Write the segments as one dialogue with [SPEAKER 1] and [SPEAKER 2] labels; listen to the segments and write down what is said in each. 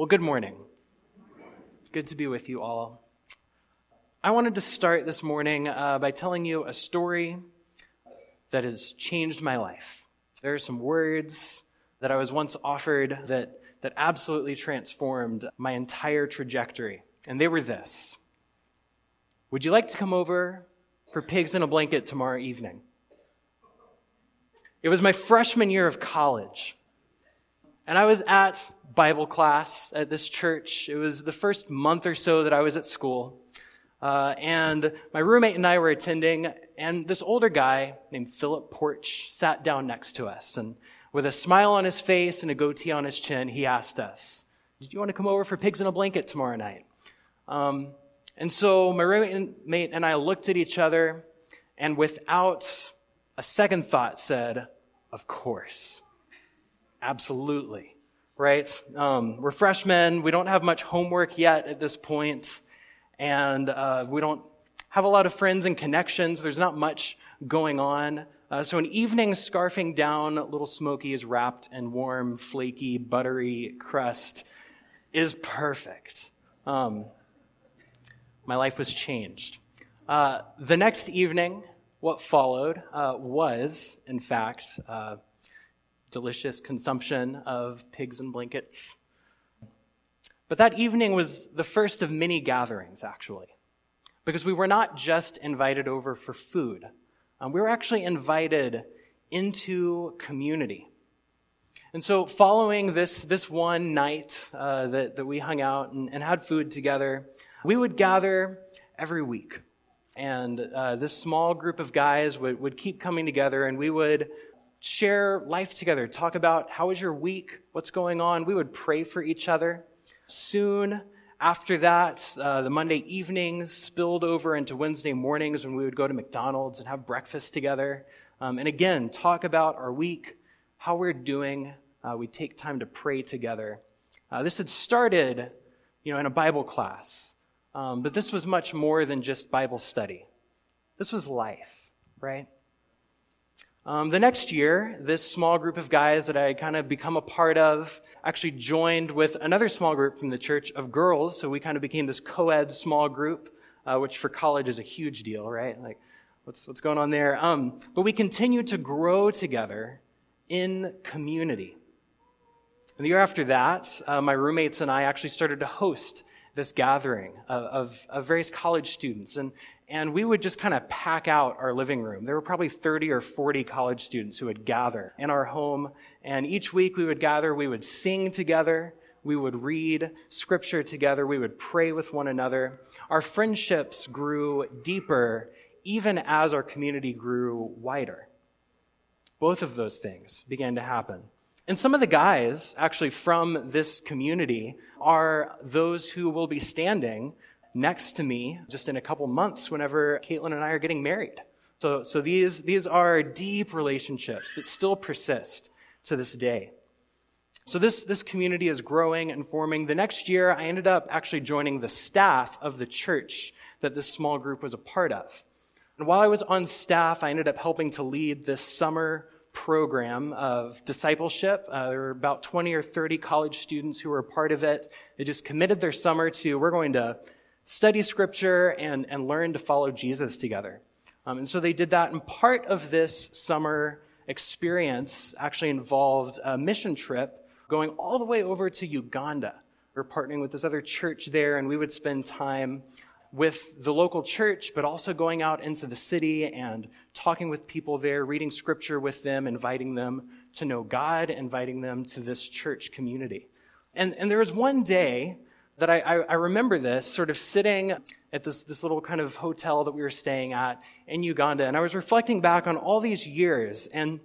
[SPEAKER 1] Well, good morning. Good to be with you all. I wanted to start this morning uh, by telling you a story that has changed my life. There are some words that I was once offered that, that absolutely transformed my entire trajectory. And they were this Would you like to come over for pigs in a blanket tomorrow evening? It was my freshman year of college. And I was at Bible class at this church. It was the first month or so that I was at school. Uh, and my roommate and I were attending, and this older guy named Philip Porch sat down next to us. And with a smile on his face and a goatee on his chin, he asked us, Do you want to come over for pigs in a blanket tomorrow night? Um, and so my roommate and I looked at each other, and without a second thought said, Of course. Absolutely. Right? Um, we're freshmen. We don't have much homework yet at this point, and uh, we don't have a lot of friends and connections. There's not much going on. Uh, so an evening scarfing down Little Smoky is wrapped in warm, flaky, buttery crust is perfect. Um, my life was changed. Uh, the next evening, what followed uh, was, in fact, uh, delicious consumption of pigs and blankets. But that evening was the first of many gatherings, actually, because we were not just invited over for food, um, we were actually invited into community. And so, following this, this one night uh, that, that we hung out and, and had food together, we would gather every week. And uh, this small group of guys would, would keep coming together, and we would share life together, talk about how was your week, what's going on. We would pray for each other. Soon after that, uh, the Monday evenings spilled over into Wednesday mornings when we would go to McDonald's and have breakfast together. Um, and again, talk about our week, how we're doing. Uh, we take time to pray together. Uh, this had started, you know, in a Bible class, um, but this was much more than just Bible study. This was life, right? Um, the next year, this small group of guys that I had kind of become a part of actually joined with another small group from the church of girls. So we kind of became this co-ed small group, uh, which for college is a huge deal, right? Like, what's what's going on there? Um, but we continued to grow together in community. And the year after that, uh, my roommates and I actually started to host this gathering of, of, of, various college students. And, and we would just kind of pack out our living room. There were probably 30 or 40 college students who would gather in our home. And each week we would gather, we would sing together, we would read scripture together, we would pray with one another. Our friendships grew deeper even as our community grew wider. Both of those things began to happen. And some of the guys, actually from this community, are those who will be standing next to me just in a couple months whenever Caitlin and I are getting married. So, so these, these are deep relationships that still persist to this day. So this, this community is growing and forming. The next year, I ended up actually joining the staff of the church that this small group was a part of. And while I was on staff, I ended up helping to lead this summer program of discipleship. Uh, there were about 20 or 30 college students who were a part of it. They just committed their summer to, we're going to study scripture and, and learn to follow Jesus together. Um, and so they did that. And part of this summer experience actually involved a mission trip going all the way over to Uganda. We are partnering with this other church there, and we would spend time with the local church, but also going out into the city and talking with people there, reading scripture with them, inviting them to know God, inviting them to this church community. And, and there was one day that I, I, I, remember this sort of sitting at this, this little kind of hotel that we were staying at in Uganda, and I was reflecting back on all these years, and,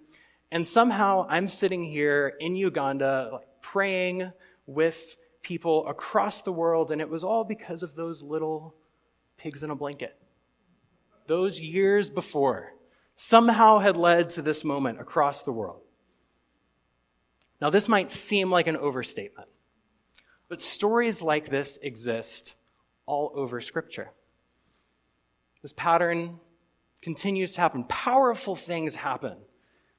[SPEAKER 1] and somehow I'm sitting here in Uganda like, praying with people across the world, and it was all because of those little pigs in a blanket. Those years before somehow had led to this moment across the world. Now, this might seem like an overstatement. But stories like this exist all over Scripture. This pattern continues to happen. Powerful things happen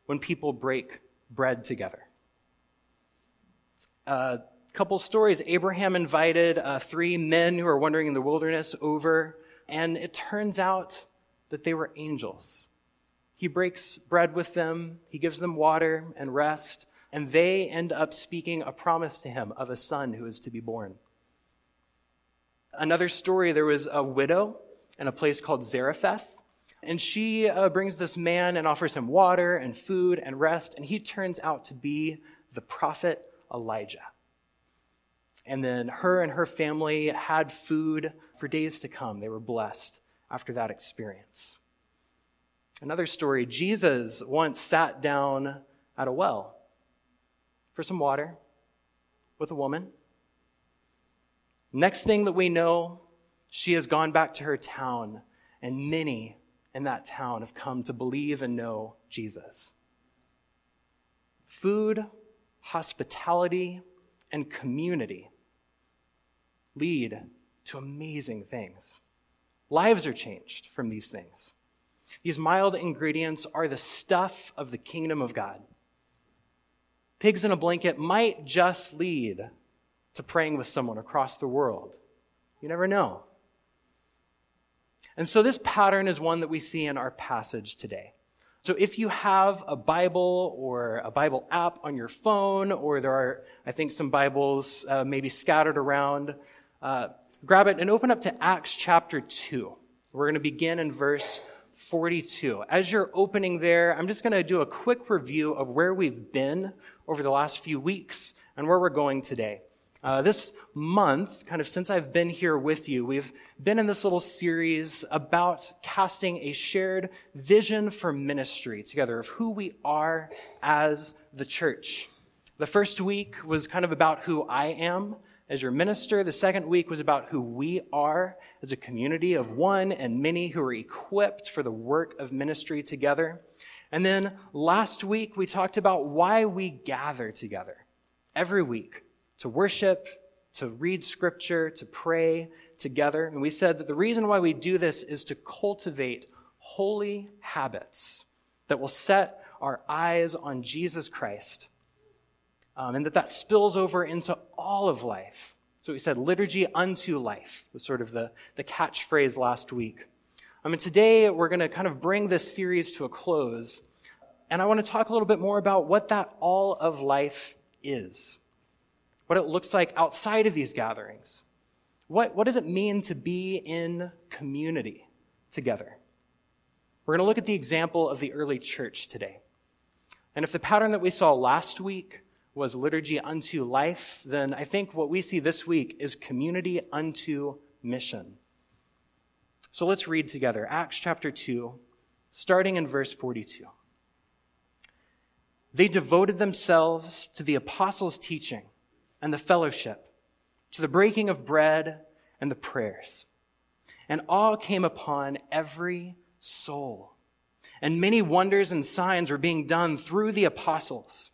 [SPEAKER 1] when people break bread together. A couple stories. Abraham invited uh, three men who are wandering in the wilderness over, and it turns out that they were angels. He breaks bread with them, he gives them water and rest, and they end up speaking a promise to him of a son who is to be born. Another story there was a widow in a place called Zarephath, and she uh, brings this man and offers him water and food and rest, and he turns out to be the prophet Elijah. And then her and her family had food for days to come. They were blessed after that experience. Another story Jesus once sat down at a well for some water with a woman. Next thing that we know, she has gone back to her town, and many in that town have come to believe and know Jesus. Food, hospitality, and community lead to amazing things. Lives are changed from these things. These mild ingredients are the stuff of the kingdom of God. Pigs in a blanket might just lead to praying with someone across the world. You never know. And so this pattern is one that we see in our passage today. So if you have a Bible or a Bible app on your phone, or there are, I think, some Bibles uh, maybe scattered around, uh, grab it and open up to Acts chapter 2. We're going to begin in verse 42. As you're opening there, I'm just going to do a quick review of where we've been over the last few weeks and where we're going today. Uh, this month, kind of since I've been here with you, we've been in this little series about casting a shared vision for ministry together of who we are as the church. The first week was kind of about who I am as your minister. The second week was about who we are as a community of one and many who are equipped for the work of ministry together. And then last week, we talked about why we gather together every week to worship, to read scripture, to pray together. And we said that the reason why we do this is to cultivate holy habits that will set our eyes on Jesus Christ. Um, and that that spills over into all of life. So we said liturgy unto life was sort of the, the catchphrase last week. I mean, today we're going to kind of bring this series to a close. And I want to talk a little bit more about what that all of life is what it looks like outside of these gatherings. What, what does it mean to be in community together? We're going to look at the example of the early church today. And if the pattern that we saw last week was liturgy unto life, then I think what we see this week is community unto mission. So let's read together Acts chapter 2, starting in verse 42. They devoted themselves to the apostles' teaching and the fellowship, to the breaking of bread and the prayers. And awe came upon every soul. And many wonders and signs were being done through the apostles.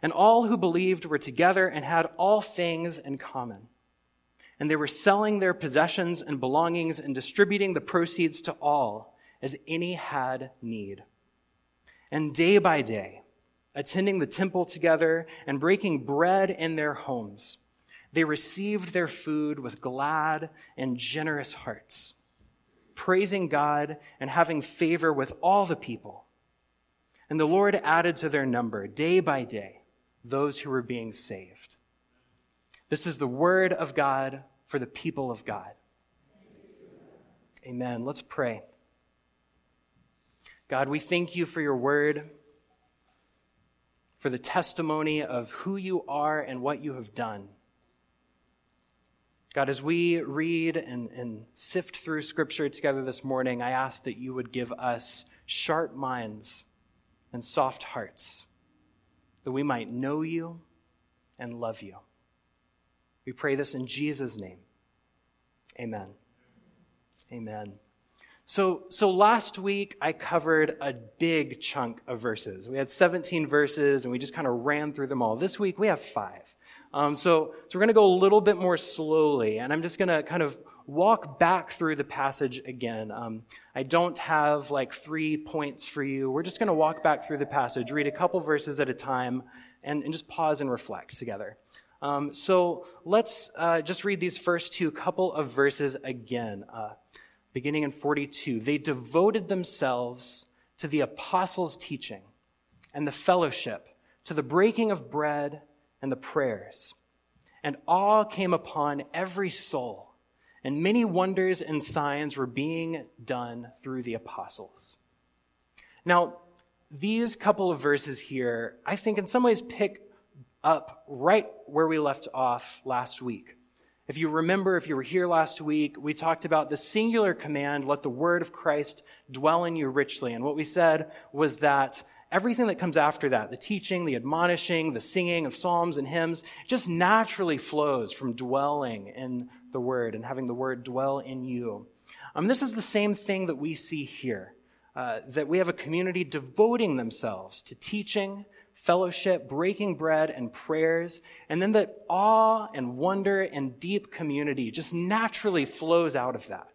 [SPEAKER 1] And all who believed were together and had all things in common. And they were selling their possessions and belongings and distributing the proceeds to all as any had need. And day by day, attending the temple together and breaking bread in their homes. They received their food with glad and generous hearts, praising God and having favor with all the people. And the Lord added to their number day by day those who were being saved. This is the word of God for the people of God. Amen. Let's pray. God, we thank you for your word for the testimony of who you are and what you have done. God, as we read and, and sift through Scripture together this morning, I ask that you would give us sharp minds and soft hearts, that we might know you and love you. We pray this in Jesus' name. Amen. Amen. So, so last week I covered a big chunk of verses. We had 17 verses and we just kind of ran through them all. This week we have five. Um, so, so we're going to go a little bit more slowly and I'm just going to kind of walk back through the passage again. Um, I don't have like three points for you. We're just going to walk back through the passage, read a couple verses at a time, and, and just pause and reflect together. Um, so let's uh, just read these first two couple of verses again, uh, beginning in 42. They devoted themselves to the apostles' teaching and the fellowship, to the breaking of bread and the prayers. And awe came upon every soul, and many wonders and signs were being done through the apostles. Now, these couple of verses here, I think in some ways pick up right where we left off last week. If you remember, if you were here last week, we talked about the singular command, let the word of Christ dwell in you richly. And what we said was that everything that comes after that, the teaching, the admonishing, the singing of psalms and hymns, just naturally flows from dwelling in the word and having the word dwell in you. Um, this is the same thing that we see here. Uh, that we have a community devoting themselves to teaching, fellowship, breaking bread, and prayers, and then that awe and wonder and deep community just naturally flows out of that.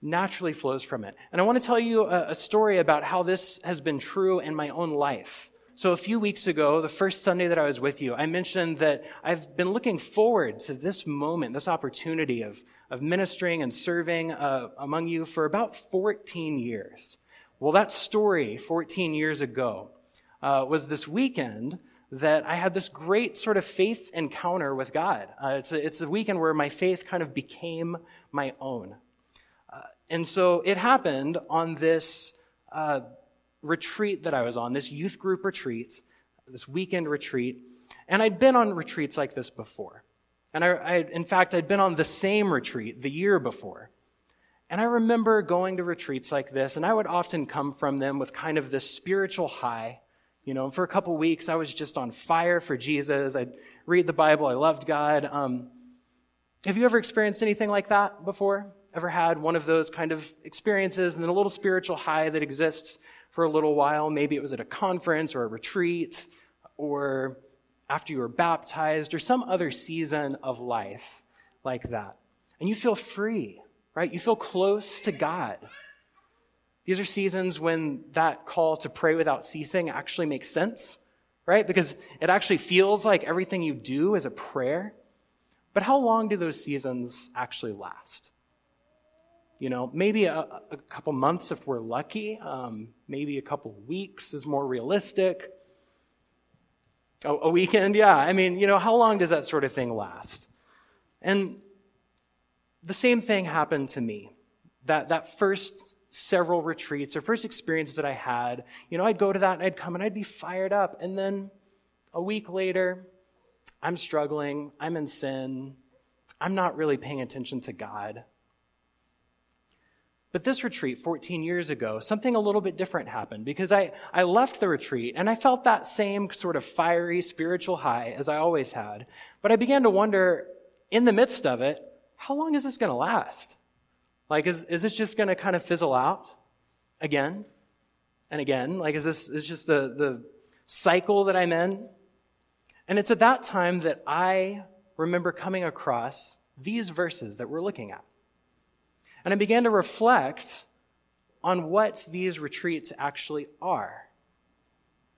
[SPEAKER 1] Naturally flows from it. And I want to tell you a, a story about how this has been true in my own life. So, a few weeks ago, the first Sunday that I was with you, I mentioned that I've been looking forward to this moment, this opportunity of, of ministering and serving uh, among you for about 14 years. Well, that story 14 years ago uh, was this weekend that I had this great sort of faith encounter with God. Uh, it's, a, it's a weekend where my faith kind of became my own. Uh, and so it happened on this uh, retreat that I was on, this youth group retreat, this weekend retreat. And I'd been on retreats like this before. And I, I, in fact, I'd been on the same retreat the year before. And I remember going to retreats like this, and I would often come from them with kind of this spiritual high. You know, for a couple weeks, I was just on fire for Jesus. I'd read the Bible. I loved God. Um, have you ever experienced anything like that before? Ever had one of those kind of experiences and then a little spiritual high that exists for a little while? Maybe it was at a conference or a retreat or after you were baptized or some other season of life like that. And you feel free right? You feel close to God. These are seasons when that call to pray without ceasing actually makes sense, right? Because it actually feels like everything you do is a prayer. But how long do those seasons actually last? You know, maybe a, a couple months if we're lucky. Um, maybe a couple weeks is more realistic. A, a weekend, yeah. I mean, you know, how long does that sort of thing last? And the same thing happened to me. That, that first several retreats or first experiences that I had, you know, I'd go to that and I'd come and I'd be fired up. And then a week later, I'm struggling, I'm in sin, I'm not really paying attention to God. But this retreat 14 years ago, something a little bit different happened because I, I left the retreat and I felt that same sort of fiery spiritual high as I always had. But I began to wonder in the midst of it, how long is this going to last? Like, is, is this just going to kind of fizzle out again and again? Like, is this is just the, the cycle that I'm in? And it's at that time that I remember coming across these verses that we're looking at. And I began to reflect on what these retreats actually are.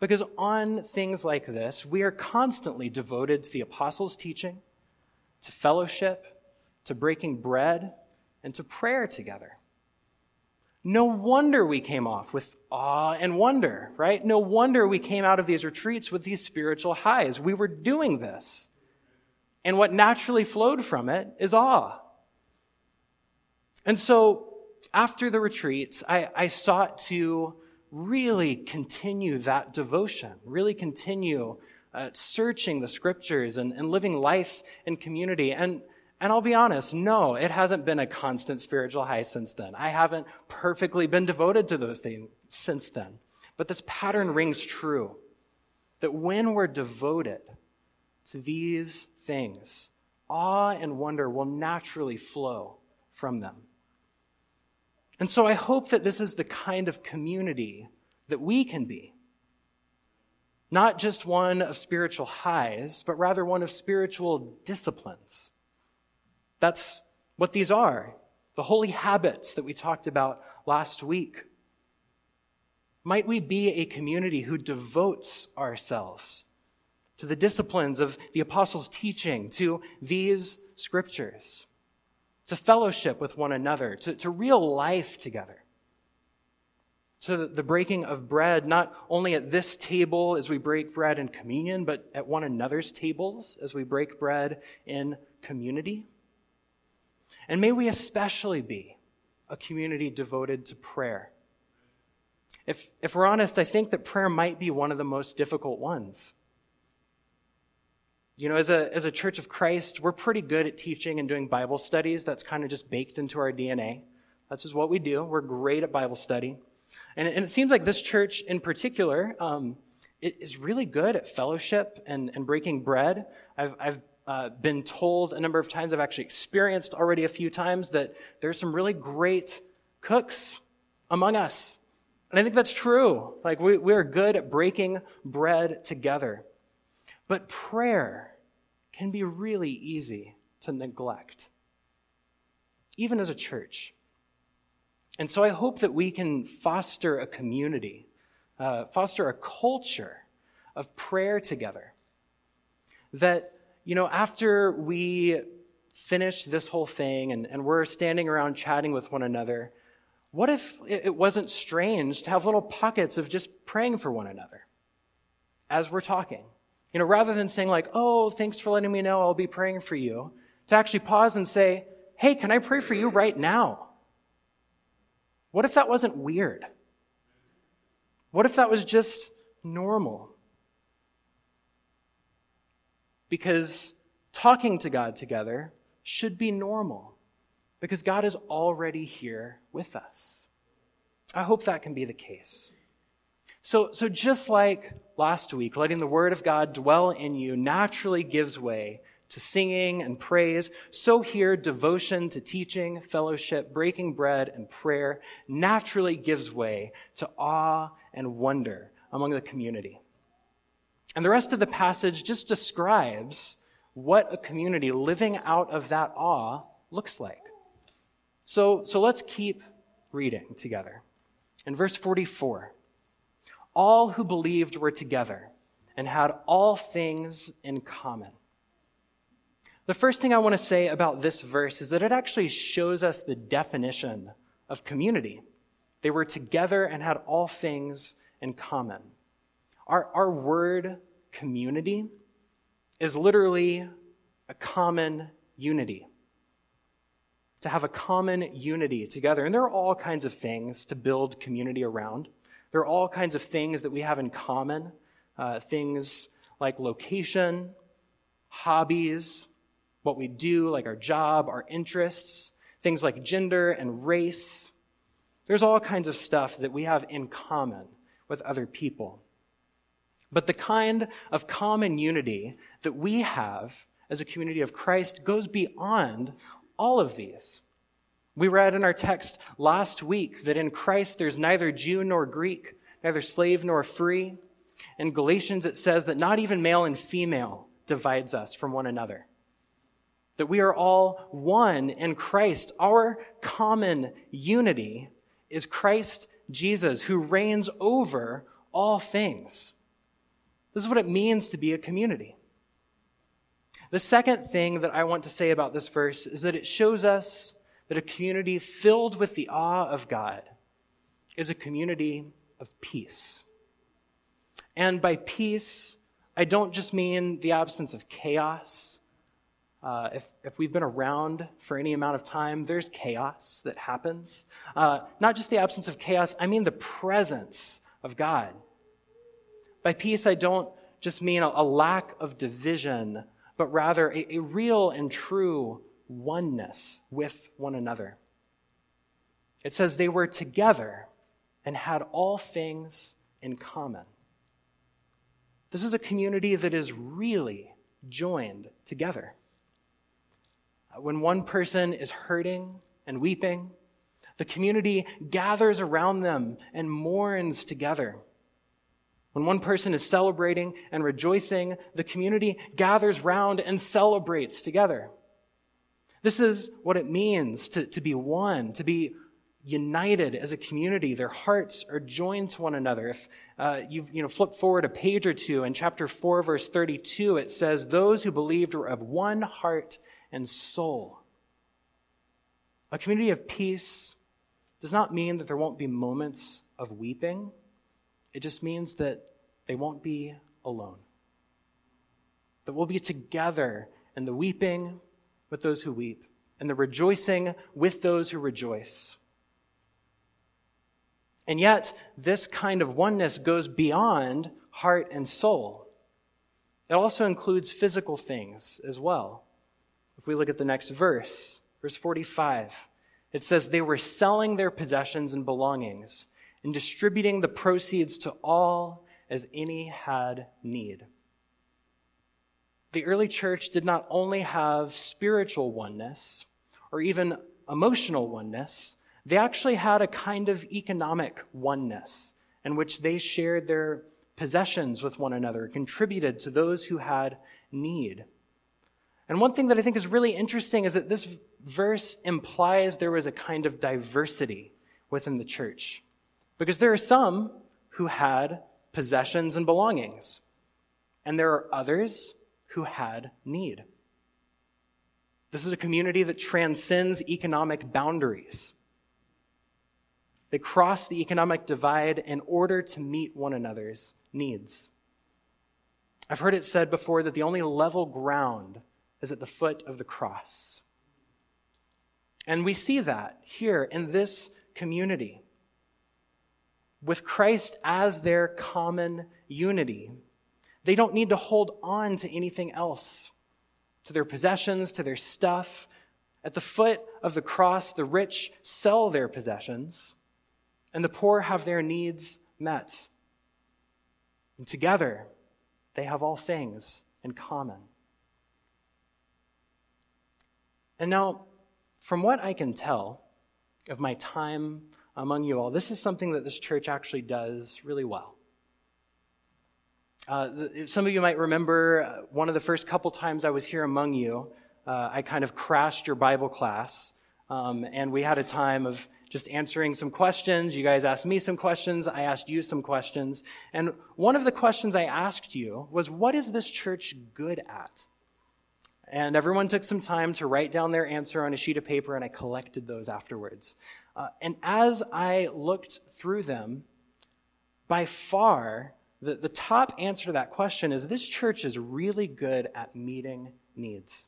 [SPEAKER 1] Because on things like this, we are constantly devoted to the apostles' teaching, to fellowship, to breaking bread, and to prayer together. No wonder we came off with awe and wonder, right? No wonder we came out of these retreats with these spiritual highs. We were doing this. And what naturally flowed from it is awe. And so after the retreats, I, I sought to really continue that devotion, really continue uh, searching the scriptures and, and living life in community. And and I'll be honest, no, it hasn't been a constant spiritual high since then. I haven't perfectly been devoted to those things since then. But this pattern rings true that when we're devoted to these things, awe and wonder will naturally flow from them. And so I hope that this is the kind of community that we can be. Not just one of spiritual highs, but rather one of spiritual disciplines that's what these are the holy habits that we talked about last week. Might we be a community who devotes ourselves to the disciplines of the apostles' teaching, to these scriptures, to fellowship with one another, to, to real life together. To the breaking of bread, not only at this table as we break bread in communion, but at one another's tables as we break bread in community. And may we especially be a community devoted to prayer. If, if we're honest, I think that prayer might be one of the most difficult ones. You know, as a, as a church of Christ, we're pretty good at teaching and doing Bible studies. That's kind of just baked into our DNA. That's just what we do. We're great at Bible study. And, and it seems like this church in particular um, is really good at fellowship and, and breaking bread. I've, I've uh, been told a number of times, I've actually experienced already a few times, that there's some really great cooks among us. And I think that's true. Like, we, we are good at breaking bread together. But prayer can be really easy to neglect, even as a church. And so I hope that we can foster a community, uh, foster a culture of prayer together. That, you know, after we finish this whole thing and, and we're standing around chatting with one another, what if it wasn't strange to have little pockets of just praying for one another as we're talking? You know, rather than saying, like, oh, thanks for letting me know, I'll be praying for you, to actually pause and say, hey, can I pray for you right now? What if that wasn't weird? What if that was just normal? Because talking to God together should be normal, because God is already here with us. I hope that can be the case. So, so just like last week, letting the Word of God dwell in you naturally gives way to singing and praise, so here devotion to teaching, fellowship, breaking bread, and prayer naturally gives way to awe and wonder among the community. And the rest of the passage just describes what a community living out of that awe looks like. So, so let's keep reading together. In verse 44, all who believed were together and had all things in common. The first thing I want to say about this verse is that it actually shows us the definition of community. They were together and had all things in common. Our, our word community is literally a common unity. To have a common unity together. And there are all kinds of things to build community around. There are all kinds of things that we have in common uh, things like location, hobbies, what we do, like our job, our interests, things like gender and race. There's all kinds of stuff that we have in common with other people. But the kind of common unity that we have as a community of Christ goes beyond all of these. We read in our text last week that in Christ there's neither Jew nor Greek, neither slave nor free. In Galatians it says that not even male and female divides us from one another. That we are all one in Christ. Our common unity is Christ Jesus, who reigns over all things. This is what it means to be a community. The second thing that I want to say about this verse is that it shows us that a community filled with the awe of God is a community of peace. And by peace, I don't just mean the absence of chaos. Uh, if, if we've been around for any amount of time, there's chaos that happens. Uh, not just the absence of chaos, I mean the presence of God. By peace, I don't just mean a, a lack of division, but rather a, a real and true oneness with one another. It says they were together and had all things in common. This is a community that is really joined together. When one person is hurting and weeping, the community gathers around them and mourns together. When one person is celebrating and rejoicing, the community gathers round and celebrates together. This is what it means to, to be one, to be united as a community. Their hearts are joined to one another. If uh, you you know flip forward a page or two in chapter four, verse thirty-two, it says, "Those who believed were of one heart and soul." A community of peace does not mean that there won't be moments of weeping. It just means that they won't be alone. That we'll be together in the weeping with those who weep and the rejoicing with those who rejoice. And yet, this kind of oneness goes beyond heart and soul. It also includes physical things as well. If we look at the next verse, verse 45, it says, They were selling their possessions and belongings and distributing the proceeds to all as any had need. The early church did not only have spiritual oneness or even emotional oneness, they actually had a kind of economic oneness in which they shared their possessions with one another, contributed to those who had need. And one thing that I think is really interesting is that this verse implies there was a kind of diversity within the church. Because there are some who had possessions and belongings, and there are others who had need. This is a community that transcends economic boundaries. They cross the economic divide in order to meet one another's needs. I've heard it said before that the only level ground is at the foot of the cross. And we see that here in this community. With Christ as their common unity, they don't need to hold on to anything else, to their possessions, to their stuff. At the foot of the cross, the rich sell their possessions, and the poor have their needs met. And together, they have all things in common. And now, from what I can tell of my time among you all, this is something that this church actually does really well. Uh, the, some of you might remember uh, one of the first couple times I was here among you, uh, I kind of crashed your Bible class, um, and we had a time of just answering some questions. You guys asked me some questions, I asked you some questions. And one of the questions I asked you was, What is this church good at? And everyone took some time to write down their answer on a sheet of paper, and I collected those afterwards. Uh, and as I looked through them, by far, the, the top answer to that question is this church is really good at meeting needs.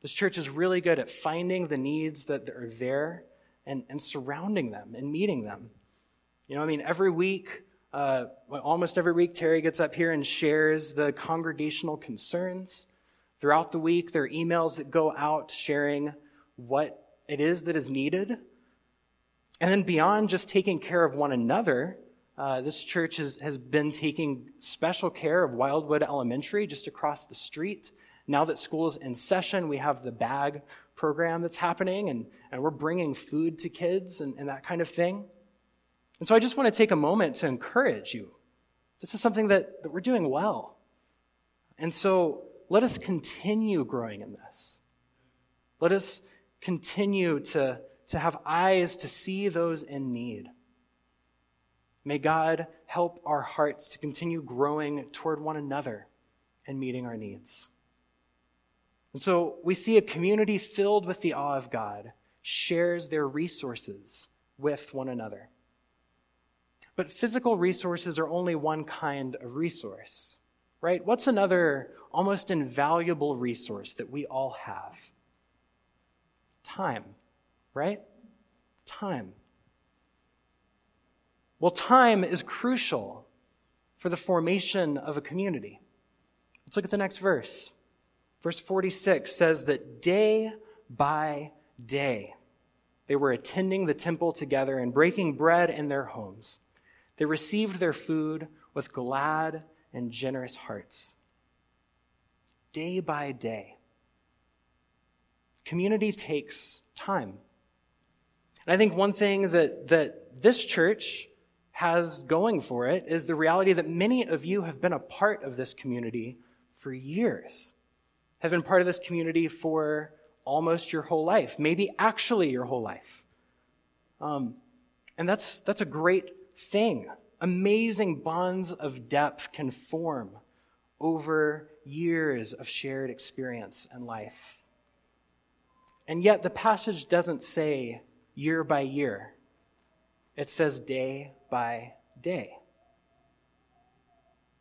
[SPEAKER 1] This church is really good at finding the needs that are there and, and surrounding them and meeting them. You know, I mean, every week, uh, almost every week, Terry gets up here and shares the congregational concerns. Throughout the week, there are emails that go out sharing what it is that is needed. And then beyond just taking care of one another, uh, this church has, has been taking special care of Wildwood Elementary just across the street. Now that school is in session, we have the bag program that's happening, and, and we're bringing food to kids and, and that kind of thing. And so I just want to take a moment to encourage you. This is something that, that we're doing well. And so let us continue growing in this. Let us continue to, to have eyes to see those in need. May God help our hearts to continue growing toward one another and meeting our needs. And so we see a community filled with the awe of God shares their resources with one another. But physical resources are only one kind of resource right? What's another almost invaluable resource that we all have? Time, right? Time. Well, time is crucial for the formation of a community. Let's look at the next verse. Verse 46 says that day by day they were attending the temple together and breaking bread in their homes. They received their food with glad and generous hearts. Day by day. Community takes time. And I think one thing that, that this church has going for it is the reality that many of you have been a part of this community for years, have been part of this community for almost your whole life, maybe actually your whole life. Um, and that's, that's a great thing. Amazing bonds of depth can form over years of shared experience and life. And yet, the passage doesn't say year by year, it says day by day.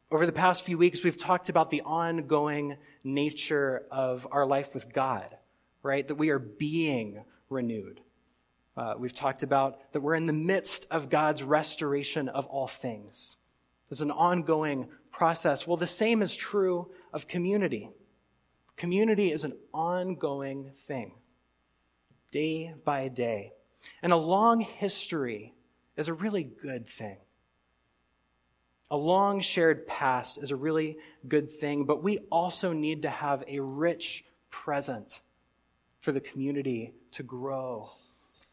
[SPEAKER 1] Over the past few weeks, we've talked about the ongoing nature of our life with God, right? That we are being renewed. Uh, we've talked about that we're in the midst of God's restoration of all things. There's an ongoing process. Well, the same is true of community. Community is an ongoing thing, day by day. And a long history is a really good thing. A long shared past is a really good thing, but we also need to have a rich present for the community to grow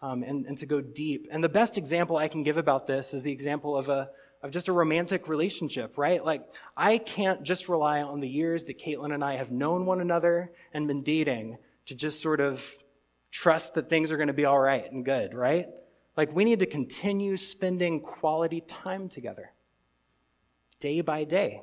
[SPEAKER 1] um, and, and to go deep. And the best example I can give about this is the example of a of just a romantic relationship, right? Like, I can't just rely on the years that Caitlin and I have known one another and been dating to just sort of trust that things are going to be all right and good, right? Like, we need to continue spending quality time together day by day.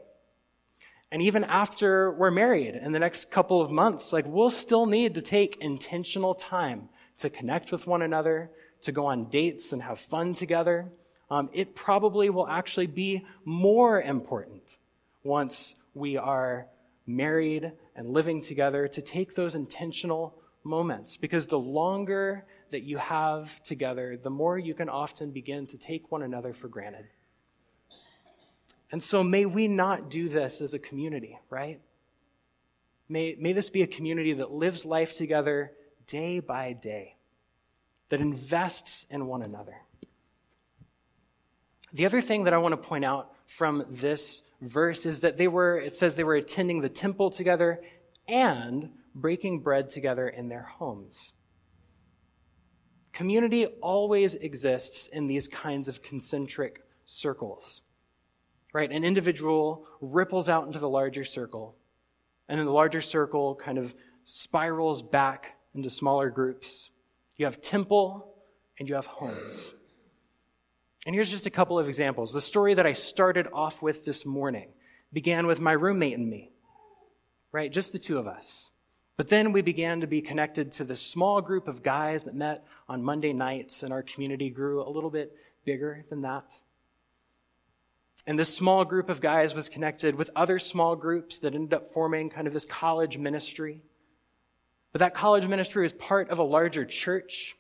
[SPEAKER 1] And even after we're married in the next couple of months, like we'll still need to take intentional time to connect with one another, to go on dates and have fun together. Um, it probably will actually be more important once we are married and living together to take those intentional moments because the longer that you have together, the more you can often begin to take one another for granted. And so may we not do this as a community, right? May, may this be a community that lives life together day by day, that invests in one another. The other thing that I want to point out from this verse is that they were, it says they were attending the temple together and breaking bread together in their homes. Community always exists in these kinds of concentric circles right? An individual ripples out into the larger circle, and then the larger circle kind of spirals back into smaller groups. You have temple and you have homes. And here's just a couple of examples. The story that I started off with this morning began with my roommate and me, right? Just the two of us. But then we began to be connected to this small group of guys that met on Monday nights, and our community grew a little bit bigger than that. And this small group of guys was connected with other small groups that ended up forming kind of this college ministry. But that college ministry was part of a larger church.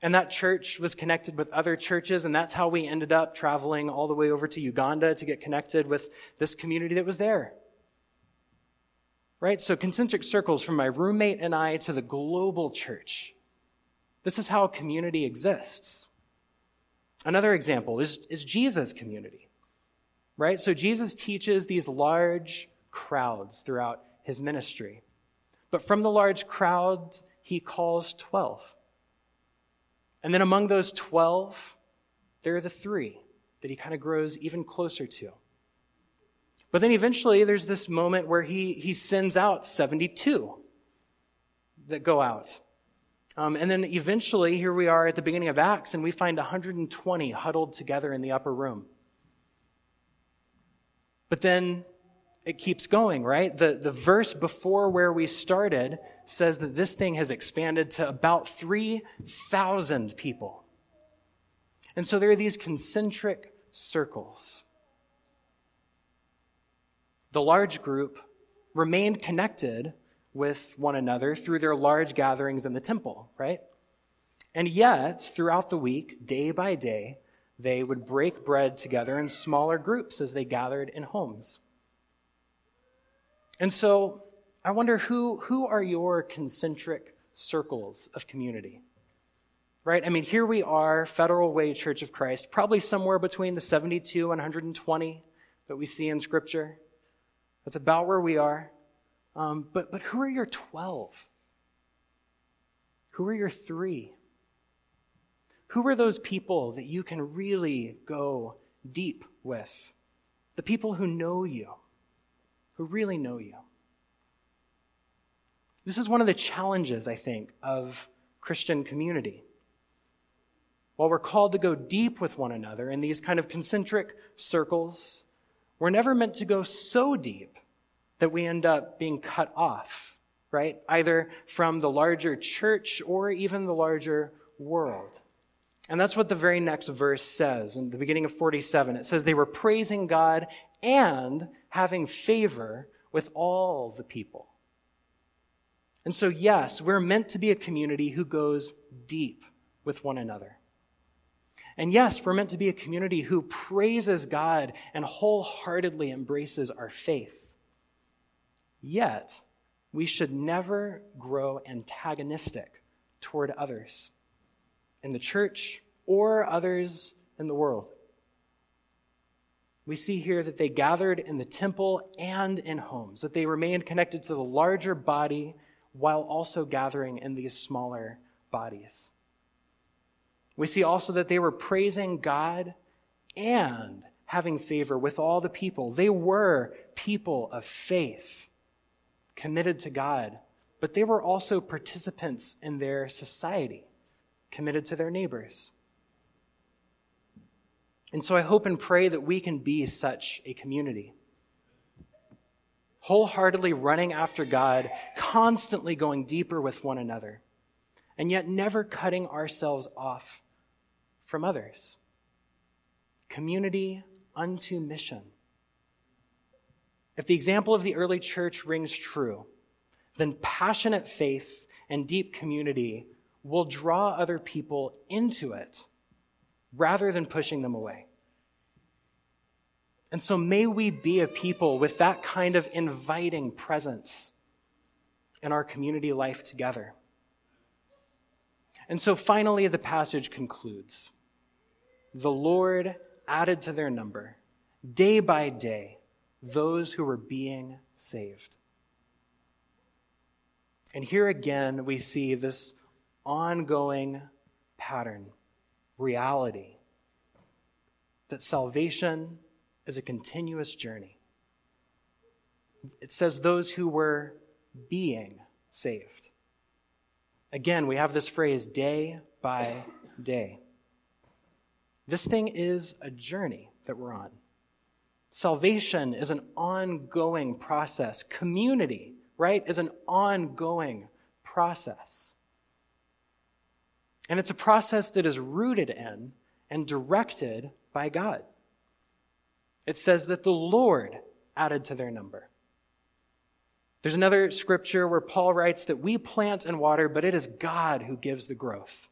[SPEAKER 1] And that church was connected with other churches, and that's how we ended up traveling all the way over to Uganda to get connected with this community that was there. Right? So, concentric circles from my roommate and I to the global church. This is how community exists. Another example is, is Jesus' community right? So Jesus teaches these large crowds throughout his ministry. But from the large crowds, he calls 12. And then among those 12, there are the three that he kind of grows even closer to. But then eventually there's this moment where he, he sends out 72 that go out. Um, and then eventually, here we are at the beginning of Acts, and we find 120 huddled together in the upper room. But then it keeps going, right? The, the verse before where we started says that this thing has expanded to about 3,000 people. And so there are these concentric circles. The large group remained connected with one another through their large gatherings in the temple, right? And yet, throughout the week, day by day, they would break bread together in smaller groups as they gathered in homes. And so I wonder who, who are your concentric circles of community? Right? I mean, here we are, Federal Way Church of Christ, probably somewhere between the 72 and 120 that we see in Scripture. That's about where we are. Um, but, but who are your 12? Who are your three? Who are those people that you can really go deep with? The people who know you, who really know you. This is one of the challenges, I think, of Christian community. while we're called to go deep with one another in these kind of concentric circles, we're never meant to go so deep that we end up being cut off, right? Either from the larger church or even the larger world. And that's what the very next verse says in the beginning of 47. It says they were praising God and having favor with all the people. And so, yes, we're meant to be a community who goes deep with one another. And yes, we're meant to be a community who praises God and wholeheartedly embraces our faith. Yet, we should never grow antagonistic toward others in the church or others in the world. We see here that they gathered in the temple and in homes, that they remained connected to the larger body while also gathering in these smaller bodies. We see also that they were praising God and having favor with all the people. They were people of faith, committed to God, but they were also participants in their society, committed to their neighbors. And so I hope and pray that we can be such a community. Wholeheartedly running after God, constantly going deeper with one another, and yet never cutting ourselves off from others. Community unto mission. If the example of the early church rings true, then passionate faith and deep community will draw other people into it rather than pushing them away. And so may we be a people with that kind of inviting presence in our community life together. And so finally, the passage concludes the Lord added to their number, day by day, those who were being saved. And here again, we see this ongoing pattern, reality, that salvation is a continuous journey. It says those who were being saved. Again, we have this phrase day by day. This thing is a journey that we're on. Salvation is an ongoing process. Community, right, is an ongoing process. And it's a process that is rooted in and directed by God. It says that the Lord added to their number. There's another scripture where Paul writes that we plant and water, but it is God who gives the growth.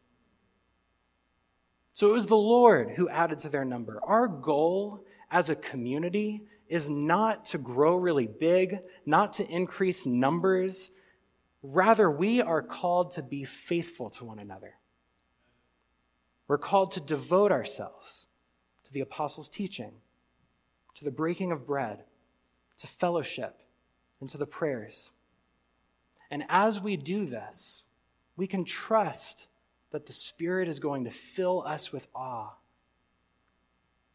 [SPEAKER 1] So it was the Lord who added to their number. Our goal as a community is not to grow really big, not to increase numbers. Rather, we are called to be faithful to one another. We're called to devote ourselves to the apostles' teaching, to the breaking of bread, to fellowship, and to the prayers. And as we do this, we can trust that the Spirit is going to fill us with awe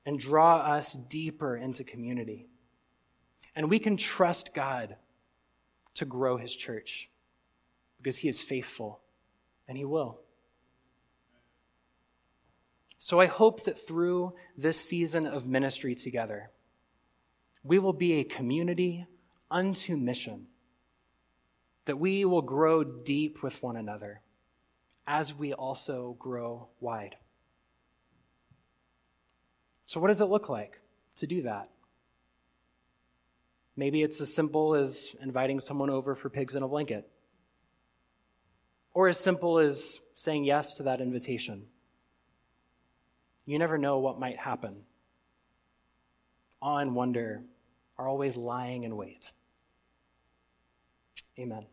[SPEAKER 1] and draw us deeper into community. And we can trust God to grow His church because He is faithful and He will. So I hope that through this season of ministry together, we will be a community unto mission, that we will grow deep with one another as we also grow wide. So, what does it look like to do that? Maybe it's as simple as inviting someone over for pigs in a blanket, or as simple as saying yes to that invitation. You never know what might happen. Awe and wonder are always lying in wait. Amen.